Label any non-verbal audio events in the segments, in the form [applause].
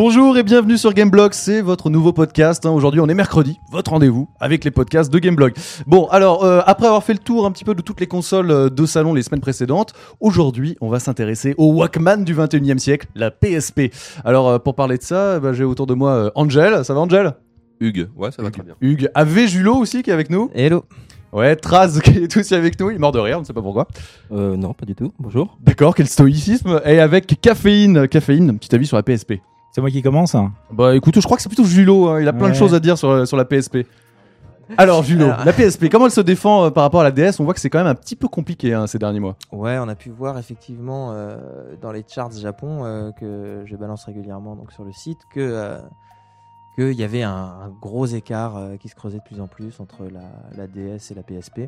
Bonjour et bienvenue sur Gameblog, c'est votre nouveau podcast. hein. Aujourd'hui, on est mercredi, votre rendez-vous avec les podcasts de Gameblog. Bon, alors, euh, après avoir fait le tour un petit peu de toutes les consoles euh, de salon les semaines précédentes, aujourd'hui, on va s'intéresser au Walkman du 21e siècle, la PSP. Alors, euh, pour parler de ça, bah, j'ai autour de moi euh, Angel. Ça va, Angel? Hugues, ouais, ça va très bien. Hugues. AV Julot aussi qui est avec nous? Hello. Ouais, Traz qui est aussi avec nous. Il est mort de rire, on ne sait pas pourquoi. Euh, non, pas du tout. Bonjour. D'accord, quel stoïcisme. Et avec Caféine. Caféine, petit avis sur la PSP. C'est moi qui commence. hein. Bah écoute, je crois que c'est plutôt Julot, hein. il a plein de Ouais. choses à dire sur, sur la PSP. Alors Julot, Alors- la PSP, comment elle se défend euh, par rapport à la DS On voit que c'est quand même un petit peu compliqué hein, ces derniers mois. Ouais, on a pu voir effectivement euh, dans les charts Japon euh, que je balance régulièrement donc sur le site que euh, qu'il y avait un, un gros écart euh, qui se creusait de plus en plus entre la, la DS et la PSP.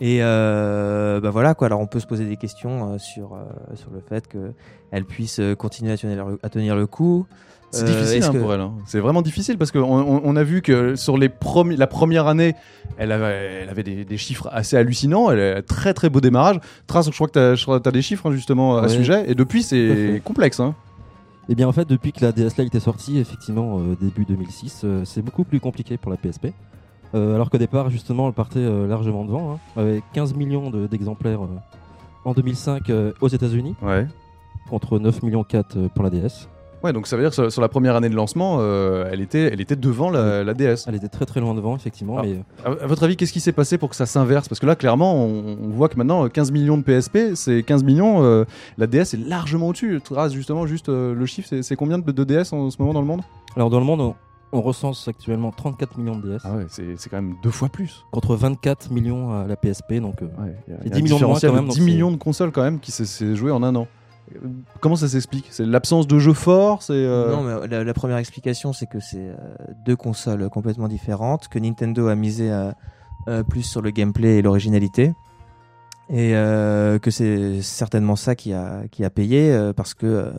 Et euh, bah voilà quoi. Alors on peut se poser des questions euh, sur euh, sur le fait que elle puisse continuer à tenir le, à tenir le coup. C'est Euh, difficile hein, que- pour elle. hein. C'est vraiment difficile parce qu'on on, on a vu que sur les premi- la première année, elle avait, elle avait des, des chiffres assez hallucinants. Elle a un très très beau démarrage. Trace, je crois que tu as, des chiffres hein, justement à Ouais. ce sujet. Et depuis, c'est complexe. Hein. Eh bien en fait depuis que la DS Lite est sortie, effectivement euh, début 2006, euh, c'est beaucoup plus compliqué pour la PSP. Euh, alors qu'au départ justement elle partait euh, largement devant, hein, avec 15 millions de- d'exemplaires euh, en 2005 euh, aux États-Unis, Ouais. contre 9 millions 4 pour la DS. Ouais, donc ça veut dire que sur, sur la première année de lancement, euh, elle, était, elle était devant la, la DS. Elle était très très loin devant effectivement, Ah. mais À à votre avis, qu'est-ce qui s'est passé pour que ça s'inverse? Parce que là, clairement, on, on voit que maintenant, euh, 15 millions de PSP, c'est 15 millions. euh, la DS est largement au-dessus. Trace, justement, juste euh, le chiffre, c'est- c'est combien de, de DS en, ce moment dans le monde? Alors dans le monde on, on recense actuellement 34 millions de DS Ah ouais, c'est quand même deux fois plus. contre 24 millions à la PSP, donc euh, Ouais, y a- Et il y a 10 un millions de moins différentiel quand même, de donc 10 c'est- millions de consoles quand même qui s'est- joué en un an. Euh, Comment ça s'explique? C'est l'absence de jeux forts C'est euh, Non, mais la, la première explication, c'est que c'est euh, deux consoles complètement différentes, que Nintendo a misé euh, euh, plus sur le gameplay et l'originalité, et euh, que c'est certainement ça qui a, qui a payé, euh, parce que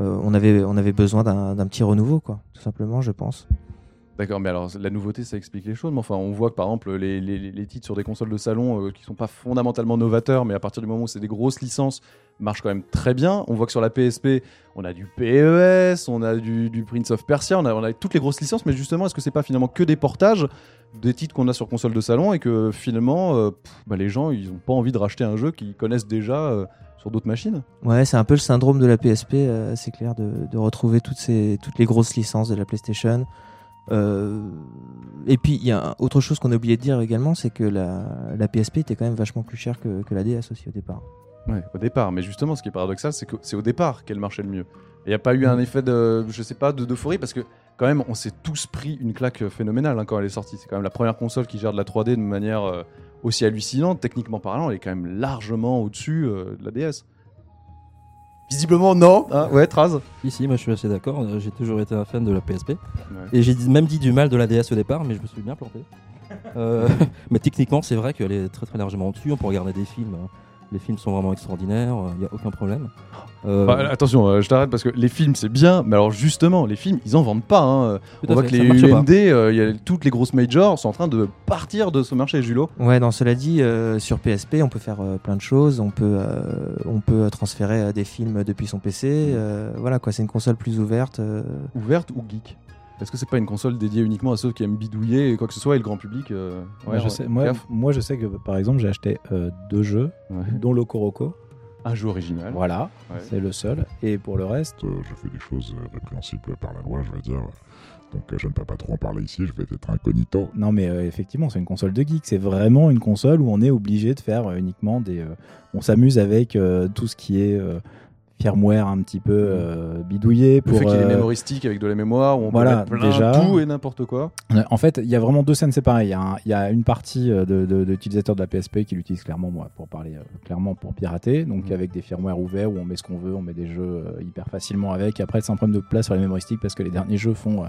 on, avait, on avait besoin d'un petit renouveau, quoi, tout simplement, je pense. D'accord, mais alors la nouveauté, ça explique les choses. Mais enfin, on voit que par exemple, les titres sur des consoles de salon euh, qui sont pas fondamentalement novateurs, mais à partir du moment où c'est des grosses licences, marchent quand même très bien. On voit que sur la PSP, on a du PES, on a du, Prince of Persia, on a, toutes les grosses licences. Mais justement, est-ce que c'est pas finalement que des portages des titres qu'on a sur console de salon et que finalement, euh, bah, les gens, ils ont pas envie de racheter un jeu qu'ils connaissent déjà euh, sur d'autres machines? Ouais, c'est un peu le syndrome de la PSP, euh, c'est clair, de, retrouver toutes, les grosses licences de la PlayStation. Et puis, il y a autre chose qu'on a oublié de dire également, c'est que la, PSP était quand même vachement plus chère que la DS aussi au départ. Ouais, au départ. Mais justement, ce qui est paradoxal, c'est que c'est au départ qu'elle marchait le mieux. Il n'y a pas eu un effet de, je sais pas, de- d'euphorie parce que quand même, on s'est tous pris une claque phénoménale hein, quand elle est sortie. C'est quand même la première console qui gère de la 3D de manière euh, aussi hallucinante, techniquement parlant. Elle est quand même largement au-dessus euh, de la DS. Visiblement, non. Hein ouais, Traz. ici moi je suis assez d'accord, euh, j'ai toujours été un fan de la PSP. Et j'ai même dit du mal de la DS au départ, mais je me suis bien planté. Euh, [laughs] mais techniquement, c'est vrai qu'elle est très très largement au-dessus. On peut regarder des films. hein. Les films sont vraiment extraordinaires, il n'y a aucun problème. Euh, Bah, attention, euh, je t'arrête parce que les films c'est bien, mais alors justement, les films ils en vendent pas. hein. On voit fait, que les. UMD, euh, il y a toutes les grosses majors sont en train de partir de ce marché, Julot. Ouais, non, cela dit, euh, sur PSP, on peut faire euh, plein de choses. On peut, euh, on peut transférer euh, des films depuis son PC. euh, voilà, quoi, c'est une console plus ouverte. euh, ouverte ou geek Est-ce que c'est pas une console dédiée uniquement à ceux qui aiment bidouiller et quoi que ce soit et le grand public euh, Moi, ouais, je sais, moi, gaffe. moi, je sais que par exemple, j'ai acheté euh, deux jeux, Ouais. dont Loco Roco. Un jeu original. Voilà, Ouais. c'est le seul. Et pour le reste, Euh, je fais des choses répréhensibles par la loi, je veux dire. Donc euh, je ne peux pas trop en parler ici, je vais être incognito. non, mais euh, effectivement, c'est une console de geek. C'est vraiment une console où on est obligé de faire euh, uniquement des. euh, on s'amuse avec euh, tout ce qui est euh, firmware un petit peu euh, bidouillé Le pour. fait qu'il des euh, mémoristiques avec de la mémoire où on voilà, peut plein déjà. tout et n'importe quoi. Euh, En fait, il y a vraiment deux scènes séparées. Il y, a un- il y a une partie euh, de- de- d'utilisateurs de, la PSP qui l'utilisent clairement, moi, pour parler clairement pour pirater. Donc Mhm. avec des firmware ouverts où on met ce qu'on veut, on met des jeux hyper facilement avec. Après, c'est un problème de place sur les memory sticks parce que les derniers jeux font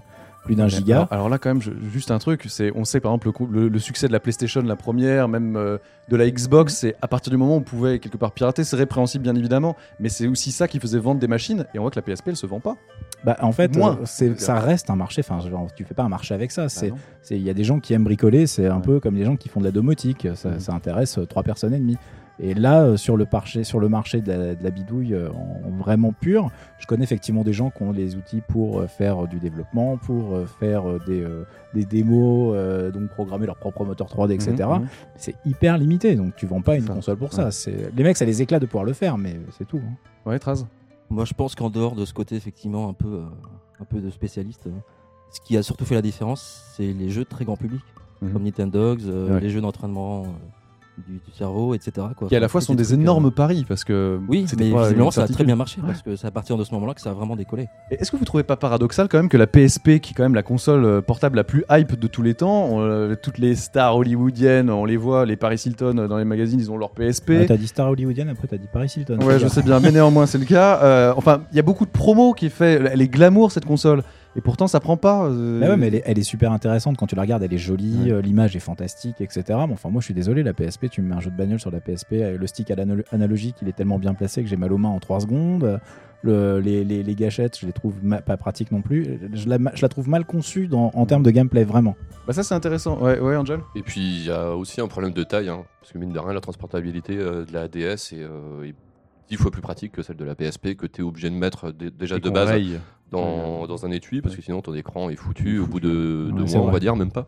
plus d'un giga. Alors, alors là, quand même, je- juste un truc, c'est, on sait par exemple le, le- le succès de la PlayStation, la première, même euh, de la Xbox, c'est à partir du moment où on pouvait quelque part pirater, c'est répréhensible bien évidemment, mais c'est aussi ça qui faisait vendre des machines, et on voit que la PSP elle se vend pas. Bah, en fait, Moins. euh, ça reste un marché. Enfin, genre, tu fais pas un marché avec ça. C'est non. c'est- il y a des gens qui aiment bricoler. C'est un Ouais. peu comme des gens qui font de la domotique. Ça, Mhm. ça intéresse euh, trois personnes et demie. Et là, euh, sur le marché, sur le marché de la, de la bidouille euh, en, en vraiment pur, je connais effectivement des gens qui ont les outils pour euh, faire du développement, pour faire des, euh, des démos, euh, donc programmer leur propre moteur 3D, etc. Mhm, mhm. C'est hyper limité, donc tu vends pas une Ça. console pour ça. Ouais. Les mecs, ça les éclate de pouvoir le faire, mais c'est tout. hein. Ouais, Traz. Moi, je pense qu'en dehors de ce côté, effectivement, un peu, euh, un peu de spécialiste, euh, ce qui a surtout fait la différence, c'est les jeux très grand public, Mhm. comme Nintendogs, euh, Ouais. les jeux d'entraînement euh, du, du cerveau, etc. Quoi. Qui à la fois sont des trucs, euh, énormes paris parce que Oui, mais visiblement, ça a très bien marché Ouais. parce que c'est à partir de ce moment-là que ça a vraiment décollé. Est-ce que vous trouvez pas paradoxal quand même que la PSP, qui est quand même la console euh, portable la plus hype de tous les temps, on, euh, toutes les stars hollywoodiennes, on les voit, les Paris Hilton dans les magazines, ils ont leur PSP. Ouais, t'as dit Star Hollywoodienne, après t'as dit Paris Hilton. Ouais, je sais bien, mais néanmoins c'est le cas. Euh, enfin, il y a beaucoup de promos qui est fait. Elle est glamour cette console, et pourtant ça prend pas. euh, Bah ouais, mais elle est, elle est super intéressante quand tu la regardes, elle est jolie, Ouais. euh, l'image est fantastique, etc. Mais enfin, moi je suis désolé, la PSP, tu me mets un jeu de bagnole sur la PSP, euh, le stick à analogique, il est tellement bien placé que j'ai mal aux mains en 3 secondes. Le- les, les- les gâchettes, je les trouve pas pratiques non plus. Je la, je la trouve mal conçue dans- en termes de gameplay, vraiment. Bah ça c'est intéressant. Ouais, ouais, Angel. Et puis il y a aussi un problème de taille, hein, parce que mine de rien, la transportabilité euh, de la DS est, euh, est dix fois plus pratique que celle de la PSP, que tu es obligé de mettre dé- déjà Et de base. Dans, Ouais. dans un étui, parce que sinon ton écran est foutu au bout de Ouais, deux mois, on va dire, même pas.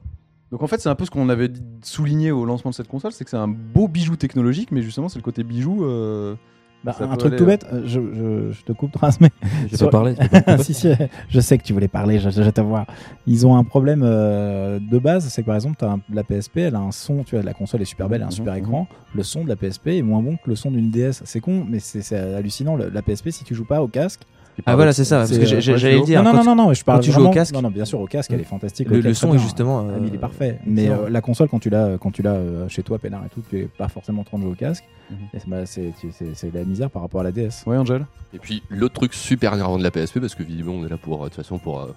Donc en fait c'est un peu ce qu'on avait souligné au lancement de cette console, c'est que c'est un beau bijou technologique, mais justement c'est le côté bijou. euh, Bah, un truc aller, tout euh. bête, euh, je, je- je te coupe, Trace, mais J'ai Sur- pas [laughs] parlé. si, si, je sais que tu voulais parler, je, je, je te vois. Ils ont un problème euh, de base, c'est que par exemple, as un- la PSP, elle a un son, tu vois, la console est super belle, elle a un Mhm, super mhm. écran. Le son de la PSP est moins bon que le son d'une DS. C'est con, mais c'est c'est hallucinant. Le- La PSP, si tu joues pas au casque. Ah voilà, c'est ça, parce que euh, j'allais le dire. non, non, non, non, je parle tu joues au casque- Non, non, bien sûr, au casque, elle est fantastique. Le, son est justement. Ah, mais il est euh, parfait. Mais euh, la console, quand tu l'as, quand tu l'as euh, chez toi, peinard et tout, tu es pas forcément en train de jouer au casque. Mhm. C'est- bah, c'est de la misère par rapport à la DS. Ouais, Angel. Et puis l'autre truc super énervant de la PSP, parce que visiblement on est là pour, euh, de toute façon, pour, euh,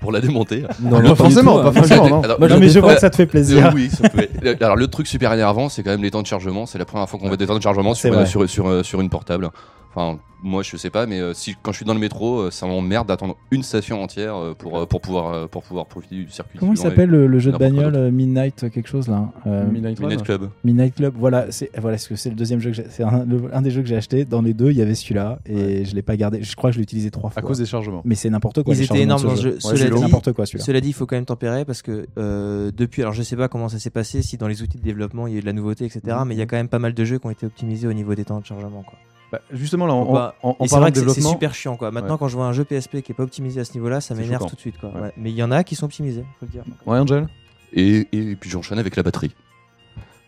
pour la démonter. Non, [laughs] Pas forcément, tout, pas forcément, non. Alors, Moi, non, mais je vois que ça te fait plaisir. Euh, [laughs] oui, ça peut être- Alors le truc super énervant, c'est quand même les temps de chargement. C'est la première fois qu'on voit des temps de chargement C'est sur, vrai. sur, sur, euh, sur une portable. Enfin, moi je sais pas, mais euh, si quand je suis dans le métro, euh, ça m'emmerde d'attendre une station entière euh, pour, euh, pour, pouvoir, euh, pour pouvoir profiter du circuit. Comment il s'appelle le, le jeu de bagnole euh, Midnight quelque chose là euh, Midnight. Club. Midnight Club, voilà, c'est voilà, ce que c'est le deuxième jeu que j'ai, c'est un, des jeux que j'ai acheté. Dans les deux, il y avait celui-là et je l'ai pas gardé. Je crois que je l'ai utilisé trois fois. À cause des chargements. Mais c'est n'importe quoi. Ils étaient énormes dans ce jeu. Ouais, Cela c'est dit, n'importe quoi celui-là. Cela dit, il faut quand même tempérer parce que euh, depuis, alors je sais pas comment ça s'est passé, si dans les outils de développement il y a eu de la nouveauté, etc. Mhm. Mais il y a quand même pas mal de jeux qui ont été optimisés au niveau des temps de chargement. Quoi. Bah, justement là, en, Donc, bah, de que c'est- développement, super chiant. Quoi. Maintenant, Ouais. quand je vois un jeu PSP qui est pas optimisé à ce niveau-là, ça m'énerve tout de suite. Quoi. Ouais. Ouais. Mais il y en a qui sont optimisés, faut le dire. ouais, Angel. Et, et puis j'enchaîne avec la batterie.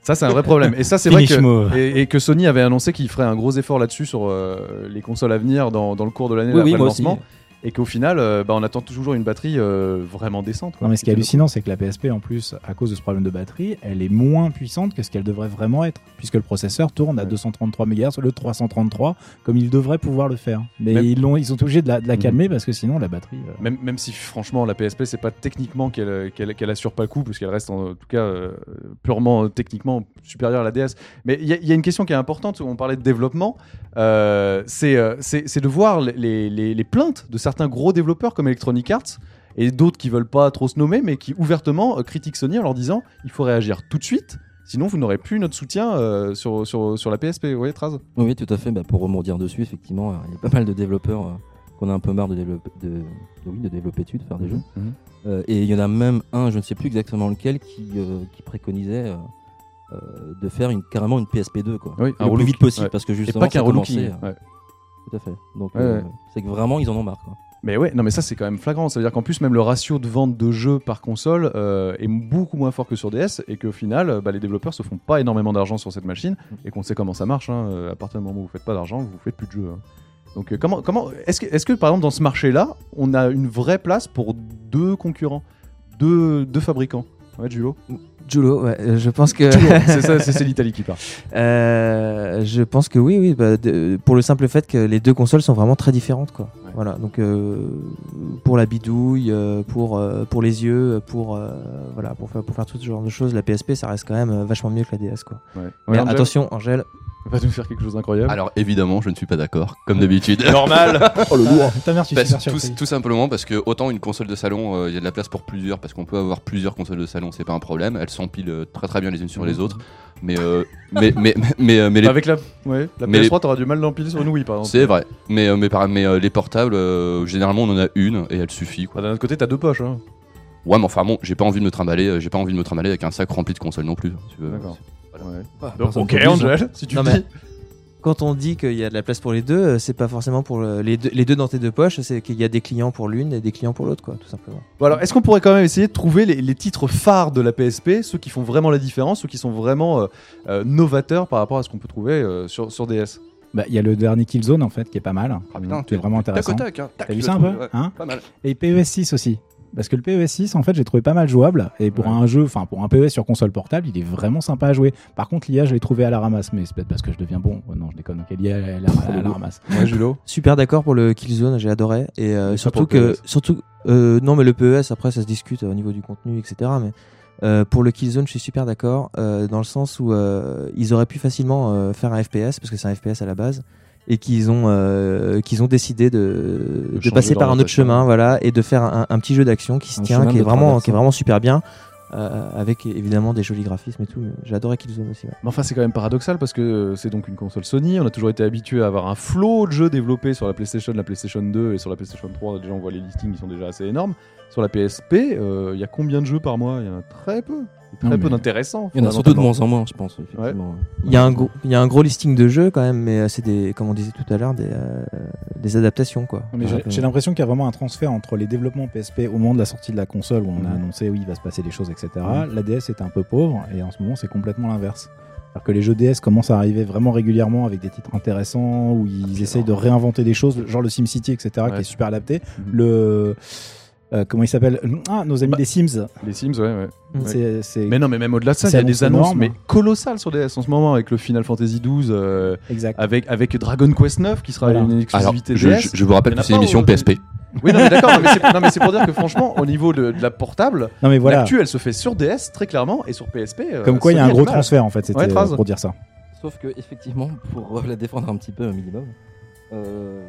Ça c'est un vrai problème. Et ça c'est vrai que move. et, et que Sony avait annoncé qu'il ferait un gros effort là-dessus sur euh, les consoles à venir dans, dans le cours de l'année Oui, oui, le moi aussi. Et qu'au final, euh, bah, on attend toujours une batterie euh, vraiment décente. quoi. Non mais ce qui est hallucinant, c'est que la PSP en plus, à cause de ce problème de batterie, elle est moins puissante que ce qu'elle devrait vraiment être, puisque le processeur tourne à Ouais. 233 MHz, le 333, comme il devrait pouvoir le faire. Mais Même- ils l'ont, ils sont obligés de la, de la Mhm. calmer parce que sinon la batterie. euh, Même, même si franchement la PSP c'est pas techniquement qu'elle qu'elle qu'elle assure pas le coup parce qu'elle reste en tout cas purement techniquement supérieure à la DS. Mais il y, a- il y a une question qui est importante. On parlait de développement. c'est c'est c'est de voir les, les, les plaintes de certains gros développeurs comme Electronic Arts et d'autres qui veulent pas trop se nommer mais qui ouvertement euh, critiquent Sony en leur disant il faut réagir tout de suite. Sinon, vous n'aurez plus notre soutien euh, sur, sur, sur la PSP. Vous voyez, Traz? Oui, tout à fait. Bah, pour rebondir dessus, effectivement, euh, il y a pas mal de développeurs qu'on a un peu marre de développer, de, de- oui, de développer dessus, de faire des jeux. Mhm. Euh, et il y en a même un, je ne sais plus exactement lequel, qui, euh, qui préconisait euh, de faire une, carrément une PSP2, quoi. Oui, le plus vite possible, ouais. parce que Et justement, pas qu'un relooking. ouais. Tout à fait. Donc, Ouais, euh, ouais. c'est que vraiment, ils en ont marre, quoi. Mais ouais, non, mais ça c'est quand même flagrant. Ça veut dire qu'en plus, même le ratio de vente de jeux par console euh, est beaucoup moins fort que sur DS et qu'au final, bah, les développeurs se font pas énormément d'argent sur cette machine et qu'on sait comment ça marche. hein. Euh, À partir du moment où vous faites pas d'argent, vous faites plus de jeux. hein. Donc, euh, comment, comment, est-ce que, est-ce que par exemple dans ce marché-là, on a une vraie place pour deux concurrents, deux, deux fabricants? Ouais, Julo. Julo, ouais, euh, je pense que. c'est ça, c'est, [laughs] l'Italie qui part. Euh, je pense que oui, oui, bah, de- pour le simple fait que les deux consoles sont vraiment très différentes, quoi. Ouais. Voilà, donc euh, pour la bidouille, euh, pour pour les yeux, pour euh, voilà, pour faire pour faire tout ce genre de choses, la PSP ça reste quand même vachement mieux que la DS, quoi. Ouais. Mais Angel attention, Angèle, [laughs] va nous faire quelque chose d'incroyable. Alors évidemment, je ne suis pas d'accord, comme d'habitude. [laughs] Normal. [laughs] Oh le lourd. Ta mère, tu Parce- super tout, tout simplement parce que autant une console de salon, euh, il y a de la place pour plusieurs, parce qu'on peut avoir plusieurs consoles de salon, c'est pas un problème. Elles s'empilent euh, très très bien les unes sur les autres. Mais euh, mais mais mais mais, euh, mais les- Avec la, ouais, la Mais les- PS3, t'auras du mal d'empiler sur une Wii, par exemple. c'est vrai. Mais euh, mais, par- mais euh, les portables, euh, généralement on en a une et elle suffit. Quoi. Bah, D'un autre côté, t'as deux poches. Hein. Ouais, mais enfin bon, j'ai pas envie de me trimballer, euh, j'ai pas envie de me trimballer avec un sac rempli de consoles non plus. si tu veux. D'accord. Voilà. Ouais. Ah, Donc, ok, hein. Angel, si tu Non, mais- dis. Quand on dit qu'il y a de la place pour les deux, euh, c'est pas forcément pour le- les, deux, les deux dans tes deux poches, c'est qu'il y a des clients pour l'une et des clients pour l'autre, quoi, tout simplement. Bon, alors, est-ce qu'on pourrait quand même essayer de trouver les, les titres phares de la PSP, ceux qui font vraiment la différence, ceux qui sont vraiment euh, euh, novateurs par rapport à ce qu'on peut trouver euh, sur, sur DS Bah, il y a le dernier Killzone en fait qui est pas mal. Ah, putain, qui est vraiment intéressant. tac, hein. T'as vu ça un peu ouais. hein Pas mal. Et PES 6 aussi. Parce que le PES 6, en fait, j'ai trouvé pas mal jouable. Et pour Ouais. un jeu, enfin, pour un PES sur console portable, il est vraiment sympa à jouer. Par contre, l'IA, je l'ai trouvé à la ramasse. Mais c'est peut-être parce que je deviens bon. Oh non, je déconne. Ok, l'IA, elle est [laughs] à la ramasse. Ouais, Julo Super d'accord pour le Killzone, j'ai adoré. Et euh, surtout que, PES. surtout, euh, non, mais le PES, après, ça se discute au niveau du contenu, etc. Mais euh, pour le Killzone, je suis super d'accord, euh, dans le sens où euh, ils auraient pu facilement euh, faire un FPS, parce que c'est un FPS à la base, et qu'ils ont, euh, qu'ils ont décidé de, De passer par un autre chemin, voilà, et de faire un, un petit jeu d'action qui se Un tient, qui est vraiment, traverse. qui est vraiment super bien. euh, avec évidemment des jolis graphismes et tout. adoré Killzone aussi. ouais. Mais enfin, c'est quand même paradoxal parce que euh, c'est donc une console Sony. On a toujours été habitué à avoir un flot de jeux développés sur la PlayStation, la PlayStation 2 et sur la PlayStation 3. Déjà, on voit les listings, ils sont déjà assez énormes. Sur la PSP, euh, il y a combien de jeux par mois? Il y en a très peu. Très Non, peu d'intéressants. Il y en a surtout de moins en moins, je pense. Effectivement. Il y, a un gros, il y a un gros listing de jeux quand même, mais euh, c'est des, comme on disait tout à l'heure, des, euh, des adaptations quoi. Mais j'ai- j'ai l'impression qu'il y a vraiment un transfert entre les développements PSP au moment de la sortie de la console où on a annoncé oui il va se passer des choses etc. La DS était un peu pauvre et en ce moment c'est complètement l'inverse. Alors que les jeux DS commencent à arriver vraiment régulièrement avec des titres intéressants où ils essayent de réinventer des choses, genre le SimCity etc. qui est super adapté. Mhm. Le euh, comment il s'appelle Ah nos amis Bah, des Sims. Les Sims, ouais, ouais. Mm. Mais non, mais même au-delà de ça, il y a des annonce annonces énorme. mais colossales sur DS en ce moment avec le Final Fantasy XII, euh, exact. avec, avec Dragon Quest 9 qui sera Voilà. une Alors, exclusivité je, DS. je- je vous rappelle que c'est une pas émission PSP. Oui, non, mais d'accord, [laughs] non, mais c'est- pour dire que franchement, au niveau de, de la portable, Non mais voilà. l'actu elle se fait sur DS très clairement et sur PSP. euh, Comme quoi il y a un gros mal. transfert en fait. C'était Ouais, pour dire ça. Sauf que, effectivement, pour la défendre un petit peu un minimum, euh,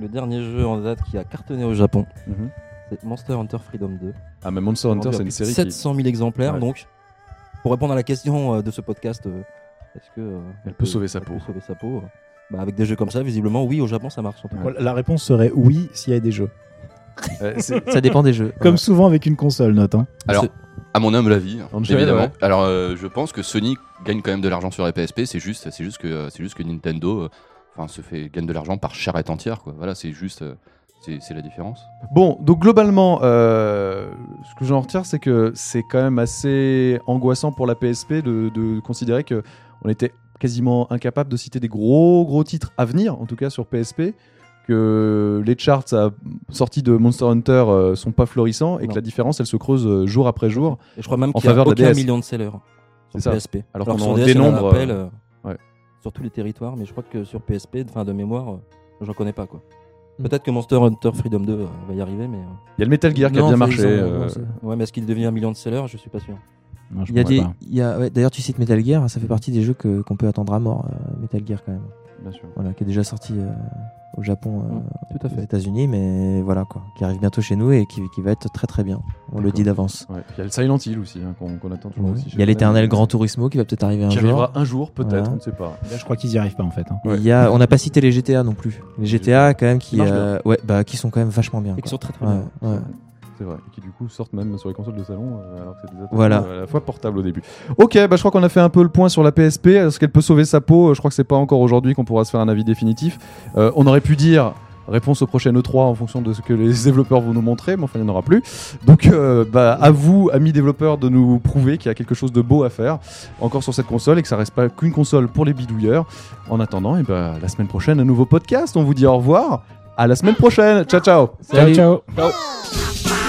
le dernier jeu en date qui a cartonné au Japon, Mhm. C'est Monster Hunter Freedom 2. Ah, mais Monster Hunter, c'est une série qui. 700 000 exemplaires, Ouais. donc pour répondre à la question euh, de ce podcast, euh, est-ce que euh, Elle peut sauver sa peau. peut sauver sa peau bah, Avec des jeux comme ça, visiblement, oui, au Japon, ça marche. en tout cas. Ouais. La réponse serait oui s'il y a des jeux. [laughs] Euh, Ça dépend des jeux. Comme souvent avec une console note. Hein. Alors, à mon humble avis, Angel, évidemment. ouais. Alors, euh, je pense que Sony gagne quand même de l'argent sur la PSP. C'est juste, c'est juste que, c'est juste que Nintendo, euh, enfin, se fait gagne de l'argent par charrette entière, quoi. Voilà, c'est juste, euh, c'est la différence. Bon, donc globalement, euh, ce que j'en retire, c'est que c'est quand même assez angoissant pour la PSP de, de considérer que on était quasiment incapable de citer des gros gros titres à venir, en tout cas sur PSP, que les charts à sortie de Monster Hunter euh, sont pas florissants et que la différence elle se creuse euh, jour après jour. Et je crois même En qu'il n'y a aucun million de sellers sur ça. PSP. Alors qu'on sur en DS, y en dénombre, un appel, euh, ouais. sur tous les territoires, mais je crois que sur PSP, enfin de mémoire, euh, j'en connais pas quoi. Mm. Peut-être que Monster Hunter Freedom 2 euh, va y arriver, mais euh, Il y a le Metal Gear qui a Non, bien marché. ils ont- euh, non, c'est- ouais, mais est-ce qu'il devient un million de sellers? Je suis pas sûr. Non, je Il y a pourrais des, pas. il y a, ouais, d'ailleurs, tu cites Metal Gear, ça fait partie des jeux que qu'on peut attendre à mort. euh, Metal Gear quand même, bien sûr. voilà, qui est déjà sorti euh, au Japon, euh, Mm, tout à aux. États-Unis, mais voilà quoi, qui arrive bientôt chez nous et qui, qui va être très très bien. On le dit d'avance. Ouais. Il y a le Silent Hill aussi hein, qu'on attend toujours Ouais. aussi. Il y a l'éternel. Grand Turismo qui va peut-être arriver un Qui jour. arrivera un jour, peut-être, Voilà. on ne sait pas. Là, je crois qu'ils y arrivent pas en fait. hein. Et il y a, on n'a pas cité les GTA non plus. Les GTA quand même qui, Qui euh, ouais, bah, qui sont quand même vachement bien. Et qui sont très très Ouais, bien. C'est vrai, et qui du coup sortent même sur les consoles de salon, euh, alors que c'est des Voilà. à la fois portables au début. Ok, bah je crois qu'on a fait un peu le point sur la PSP. Est-ce qu'elle peut sauver sa peau? Je crois que c'est pas encore aujourd'hui qu'on pourra se faire un avis définitif. Euh, on aurait pu dire réponse au prochain E3 en fonction de ce que les [laughs] développeurs vont nous montrer, mais enfin il n'y en aura plus. Donc euh, bah, à vous, amis développeurs, de nous prouver qu'il y a quelque chose de beau à faire encore sur cette console et que ça reste pas qu'une console pour les bidouilleurs. En attendant, et bah, la semaine prochaine, un nouveau podcast. On vous dit au revoir. À la semaine prochaine. Ciao ciao. Salut. ciao. Ciao.